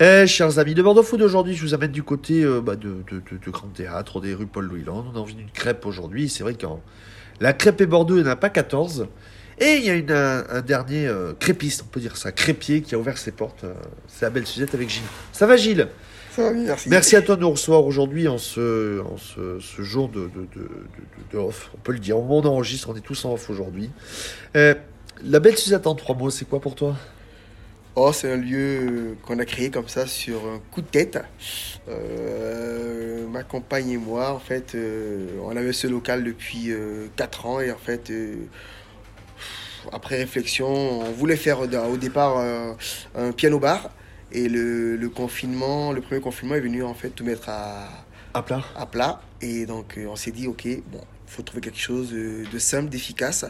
Eh, chers amis de Bordeaux Food, aujourd'hui, je vous amène du côté euh, bah, de, de, de, de Grand Théâtre, des rues Paul Louis-Land. On a envie d'une crêpe aujourd'hui. C'est vrai que la crêpe et Bordeaux, il n'y en a pas 14. Et il y a une, un, un dernier euh, crépiste, on peut dire ça, crépier, qui a ouvert ses portes. euh, c'est la belle Suzette avec Gilles. Ça va, Gilles? Ça va merci. Merci à toi de nous recevoir aujourd'hui en ce, en ce, ce jour de, off. On peut le dire. Au moment où on enregistre, on est tous en off aujourd'hui. La belle Suzette en trois mots, c'est quoi pour toi? Oh, c'est un lieu euh, qu'on a créé comme ça sur un coup de tête. Euh, ma compagne et moi, en fait, euh, on avait ce local depuis 4 ans et en fait, euh, après réflexion, on voulait faire au départ un, un piano bar et le, le confinement, le premier confinement est venu en fait tout mettre à, À plat à plat. Et donc, euh, on s'est dit, OK, bon, il faut trouver quelque chose euh, de simple, d'efficace,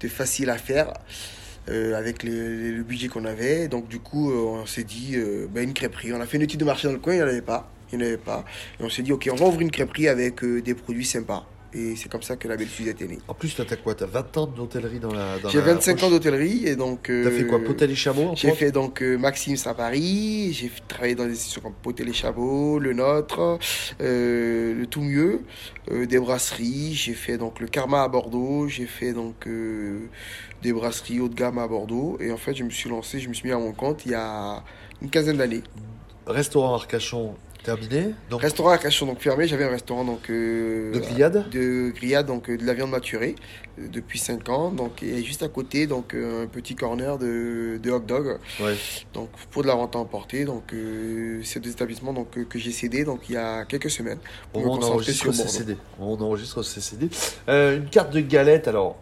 de facile à faire euh, avec le, budget qu'on avait. Donc, du coup, euh, on s'est dit, ben, une crêperie. On a fait une étude de marché dans le coin, il n'y en avait pas. Il n'y en avait pas. Et on s'est dit, OK, on va ouvrir une crêperie avec des produits sympas. Et c'est comme ça que la belle Suzette est née. En plus, toi, t'as quoi? T'as 20 ans d'hôtellerie dans la. dans J'ai la 25 poche? ans d'hôtellerie et donc. euh, T'as fait quoi? Potel et Chameau en J'ai fait donc euh, Maxims à Paris, j'ai travaillé dans des institutions comme Potel et Chabot, Le Nôtre, euh, Le Tout Mieux, euh, des brasseries, j'ai fait donc le Karma à Bordeaux, j'ai fait donc euh, des brasseries haut de gamme à Bordeaux et en fait je me suis lancé, je me suis mis à mon compte il y a une quinzaine d'années. Restaurant Arcachon terminé. Donc, Restaurant à Cachon donc fermé, j'avais un restaurant donc euh, de grillade? de grillade, donc euh, de la viande maturée euh, depuis 5 ans. Donc, et juste à côté, donc un petit corner de, de hot dog. Ouais. Donc pour de la vente à emporter. Donc c'est deux établissements donc, que j'ai cédé donc, il y a quelques semaines. On enregistre au. CCD. On enregistre au CCD. Une carte de galette, alors,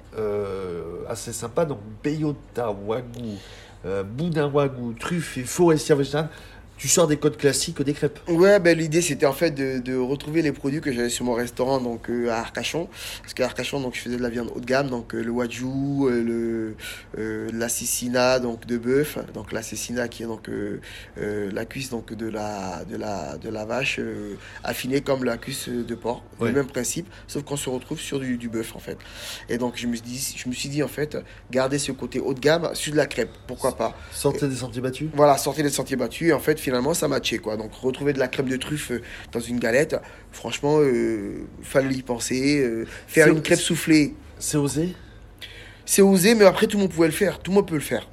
assez sympa. Donc, Beyota, Wagyu, euh, Boudin Wagyu, truffe et forestière végétale. Tu sors des codes classiques des crêpes. Ouais, ben, l'idée c'était en fait de, de retrouver les produits que j'avais sur mon restaurant donc euh, à Arcachon. Parce qu'à Arcachon donc je faisais de la viande haut de gamme, donc euh, le wagyu, euh, le euh, la cecina donc de bœuf, donc la cecina qui est donc euh, euh, la cuisse donc de la de la de la vache euh, affinée comme la cuisse de porc. Ouais. Le même principe, sauf qu'on se retrouve sur du, du bœuf en fait. Et donc je me suis dit je me suis dit en fait garder ce côté haut de gamme sur de la crêpe, pourquoi pas? Sortez des sentiers battus. Voilà, sortir des sentiers battus et en fait finalement ça matchait quoi. Donc retrouver de la crème de truffe euh, dans une galette, franchement, euh, fallait y penser. euh, faire une crêpe soufflée, C'est osé? C'est osé, mais après tout le monde pouvait le faire, tout le monde peut le faire.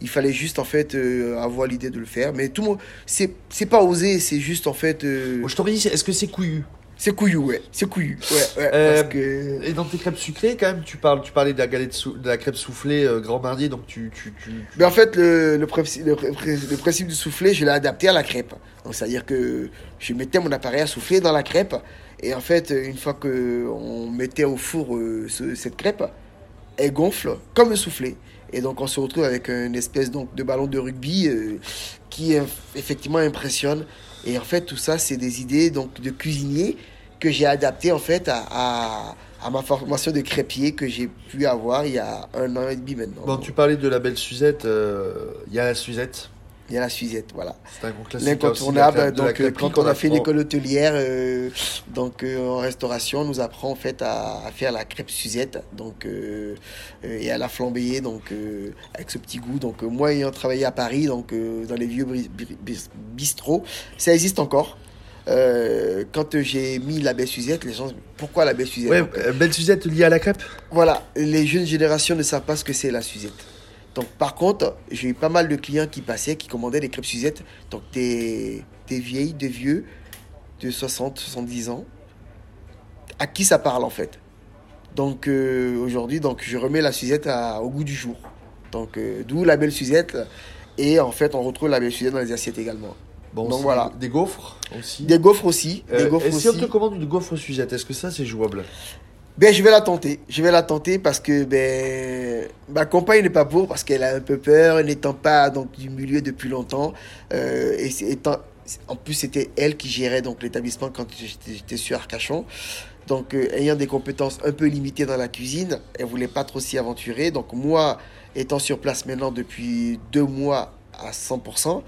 Il fallait juste en fait euh, avoir l'idée de le faire, mais tout le monde, c'est pas osé, c'est juste en fait, Moi, je t'aurais dit, est-ce que c'est couillu? C'est couillu, ouais, c'est couillu, ouais, ouais, Euh, parce que Et dans tes crêpes sucrées, quand même, tu, parles, tu parlais de la, galette sou- de la crêpe soufflée euh, Grand Marnier, donc tu. tu, tu, tu- Mais en fait, le, le, principe, le, pr- le principe du soufflet, je l'ai adapté à la crêpe. Donc, c'est-à-dire que je mettais mon appareil à souffler dans la crêpe. Et en fait, une fois qu'on mettait au four euh, ce- cette crêpe, elle gonfle comme un soufflet. Et donc, on se retrouve avec une espèce donc, de ballon de rugby qui effectivement impressionne. Et en fait, tout ça, c'est des idées donc, de cuisinier que j'ai adaptées en fait à ma formation de crêpier que j'ai pu avoir il y a un an et demi maintenant. Bon, tu parlais de la belle Suzette, euh, il y a la Suzette. Il y a la Suzette, voilà. C'est un grand classique. la L'incontournable. Donc, euh, quand on a fait une apprend. école hôtelière, euh, donc euh, en restauration, on nous apprend en fait à, à faire la crêpe Suzette, donc euh, et à la flamber, donc avec ce petit goût. Donc moi, ayant travaillé à Paris, donc dans les vieux bistrots, ça existe encore. Euh, quand j'ai mis la baie Suzette, les gens, pourquoi la baie Suzette? Ouais, belle Suzette liée à la crêpe? voilà, les jeunes générations ne savent pas ce que c'est la Suzette. Donc, par contre, j'ai eu pas mal de clients qui passaient, qui commandaient des crêpes Suzette. Donc, des, des vieilles, des vieux, de 60, 70 ans, à qui ça parle en fait? Donc, euh, aujourd'hui, donc, je remets la Suzette à- au goût du jour. Donc, euh, d'où la belle Suzette. Et en fait, on retrouve la belle Suzette dans les assiettes également. Bon, Donc voilà. Des gaufres aussi? Des gaufres aussi. Euh, des gaufres et si on te commande une gaufre Suzette, est-ce que ça c'est jouable? Ben, je vais la tenter. Je vais la tenter parce que ben, ma compagne n'est pas pour parce qu'elle a un peu peur, n'étant pas donc, du milieu depuis longtemps. Euh, et étant, en plus, c'était elle qui gérait donc l'établissement quand j'étais sur Arcachon. Donc, euh, ayant des compétences un peu limitées dans la cuisine, elle voulait pas trop s'y aventurer. Donc, moi, étant sur place maintenant depuis deux mois à 100%,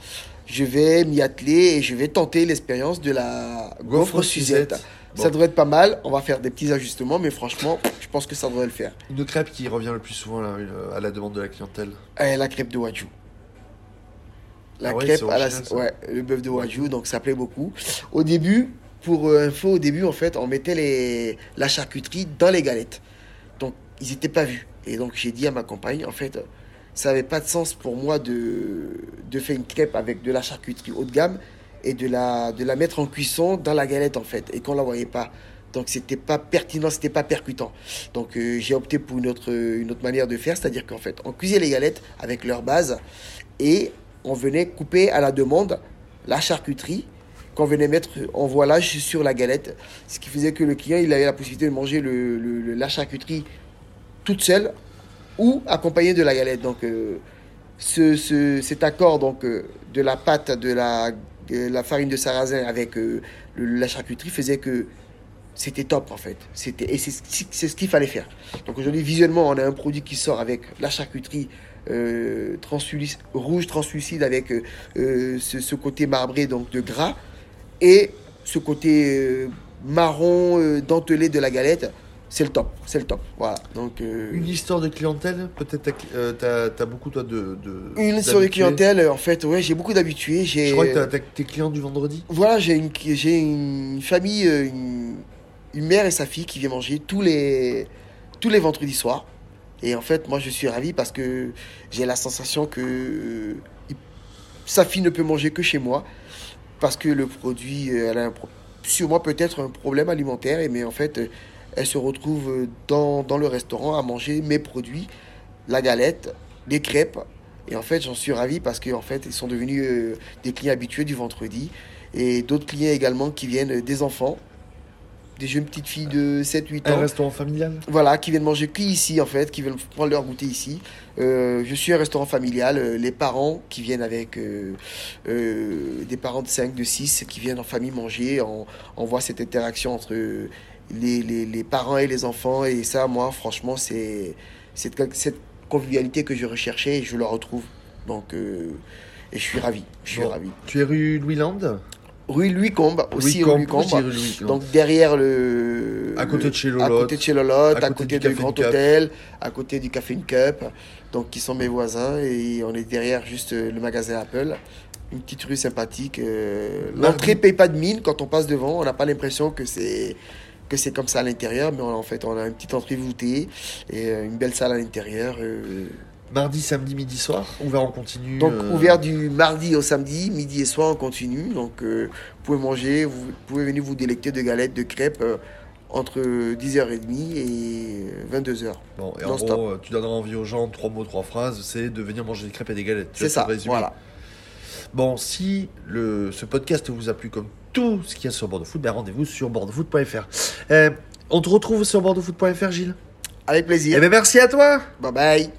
je vais m'y atteler et je vais tenter l'expérience de la gaufre Suzette. Bon. Ça devrait être pas mal. On va faire des petits ajustements, mais franchement, je pense que ça devrait le faire. Une crêpe qui revient le plus souvent là, euh, à la demande de la clientèle. Et la crêpe de wagyu. La Ah ouais, crêpe à la, ouais, le bœuf de Wagyu, donc ça plaît beaucoup. Au début, pour euh, info, au début, en fait, on mettait les, la charcuterie dans les galettes. Donc, ils n'étaient pas vus. Et donc, j'ai dit à ma compagne, en fait, ça n'avait pas de sens pour moi de, de faire une crêpe avec de la charcuterie haut de gamme et de la, de la mettre en cuisson dans la galette, en fait, et qu'on la voyait pas. Donc, c'était pas pertinent, c'était pas percutant. Donc, euh, j'ai opté pour une autre, une autre manière de faire, c'est-à-dire qu'en fait, on cuisait les galettes avec leur base et on venait couper à la demande la charcuterie qu'on venait mettre en voilage sur la galette. Ce qui faisait que le client il avait la possibilité de manger le, la charcuterie toute seule ou accompagnée de la galette. Donc euh, ce, ce- cet accord donc, euh, de la pâte, de la, la farine de sarrasin avec euh, la charcuterie faisait que c'était top en fait. C'était, et c'est, ce qu'il fallait faire. Donc aujourd'hui, visuellement, on a un produit qui sort avec la charcuterie euh, transluc- rouge translucide avec euh, ce, côté marbré donc de gras et ce côté marron dentelé de la galette. C'est le top, c'est le top. Voilà. Donc euh, Une histoire de clientèle, peut-être t'as euh, t'as beaucoup toi de. de une les d'habitués. clientèles, en fait, ouais, j'ai beaucoup d'habitués. J'ai Je crois que t'as tes clients du vendredi. Voilà, j'ai une, j'ai une famille, euh, une, une mère et sa fille qui vient manger tous les, tous les vendredis soirs. Et en fait, moi, je suis ravi parce que j'ai la sensation que euh, il- sa fille ne peut manger que chez moi. Parce que le produit, elle a un sûrement peut-être un problème alimentaire. Et, mais en fait, elle se retrouve dans, dans le restaurant à manger mes produits, la galette, les crêpes. Et en fait, j'en suis ravi parce qu'en fait, ils sont devenus euh, des clients habitués du vendredi et d'autres clients également qui viennent des enfants, des jeunes petites filles de 7-8 Un ans, restaurant familial? voilà, qui viennent manger qu'ici en fait, qui veulent prendre leur goûter ici. Euh, je suis un restaurant familial, euh, les parents qui viennent avec euh, des parents de 5, de 6 qui viennent en famille manger, on, on voit cette interaction entre les, les, les parents et les enfants et ça, moi, franchement, c'est cette, cette convivialité que je recherchais et je la retrouve. Donc, euh, et je suis ravi, je suis Bon. ravi. Tu es rue Louis Land Rue Louis Combe, aussi Louis rue Louis Combe, rue Louis. Donc derrière le. À côté de chez À Lolotte. côté de chez Lolotte, À à côté du Grand. Hôtel, à côté du Café Une Cup. Donc qui sont mes voisins et on est derrière juste euh, le magasin Apple. Une petite rue sympathique. euh. L'entrée paye pas de mine quand on passe devant. On n'a pas l'impression que c'est que c'est comme ça à l'intérieur, mais on- en fait on a une petite entrée voûtée et euh, une belle salle à l'intérieur. euh, Mardi, samedi, midi, soir. Ouvert en continu. donc euh, ouvert du mardi au samedi, midi et soir en continu. Donc vous pouvez manger, vous pouvez venir vous délecter de galettes, de crêpes entre 10h30 et 22h. Bon, et en gros, tu donneras envie aux gens, trois mots, trois phrases, c'est de venir manger des crêpes et des galettes. C'est ça, voilà. Bon, si le, ce podcast vous a plu comme tout ce qu'il y a sur Bordeaux Foot, ben rendez-vous sur bordeauxfoot.fr. Euh, on te retrouve sur bordeauxfoot.fr, Gilles? Avec Eh plaisir. ben merci à toi Bye bye.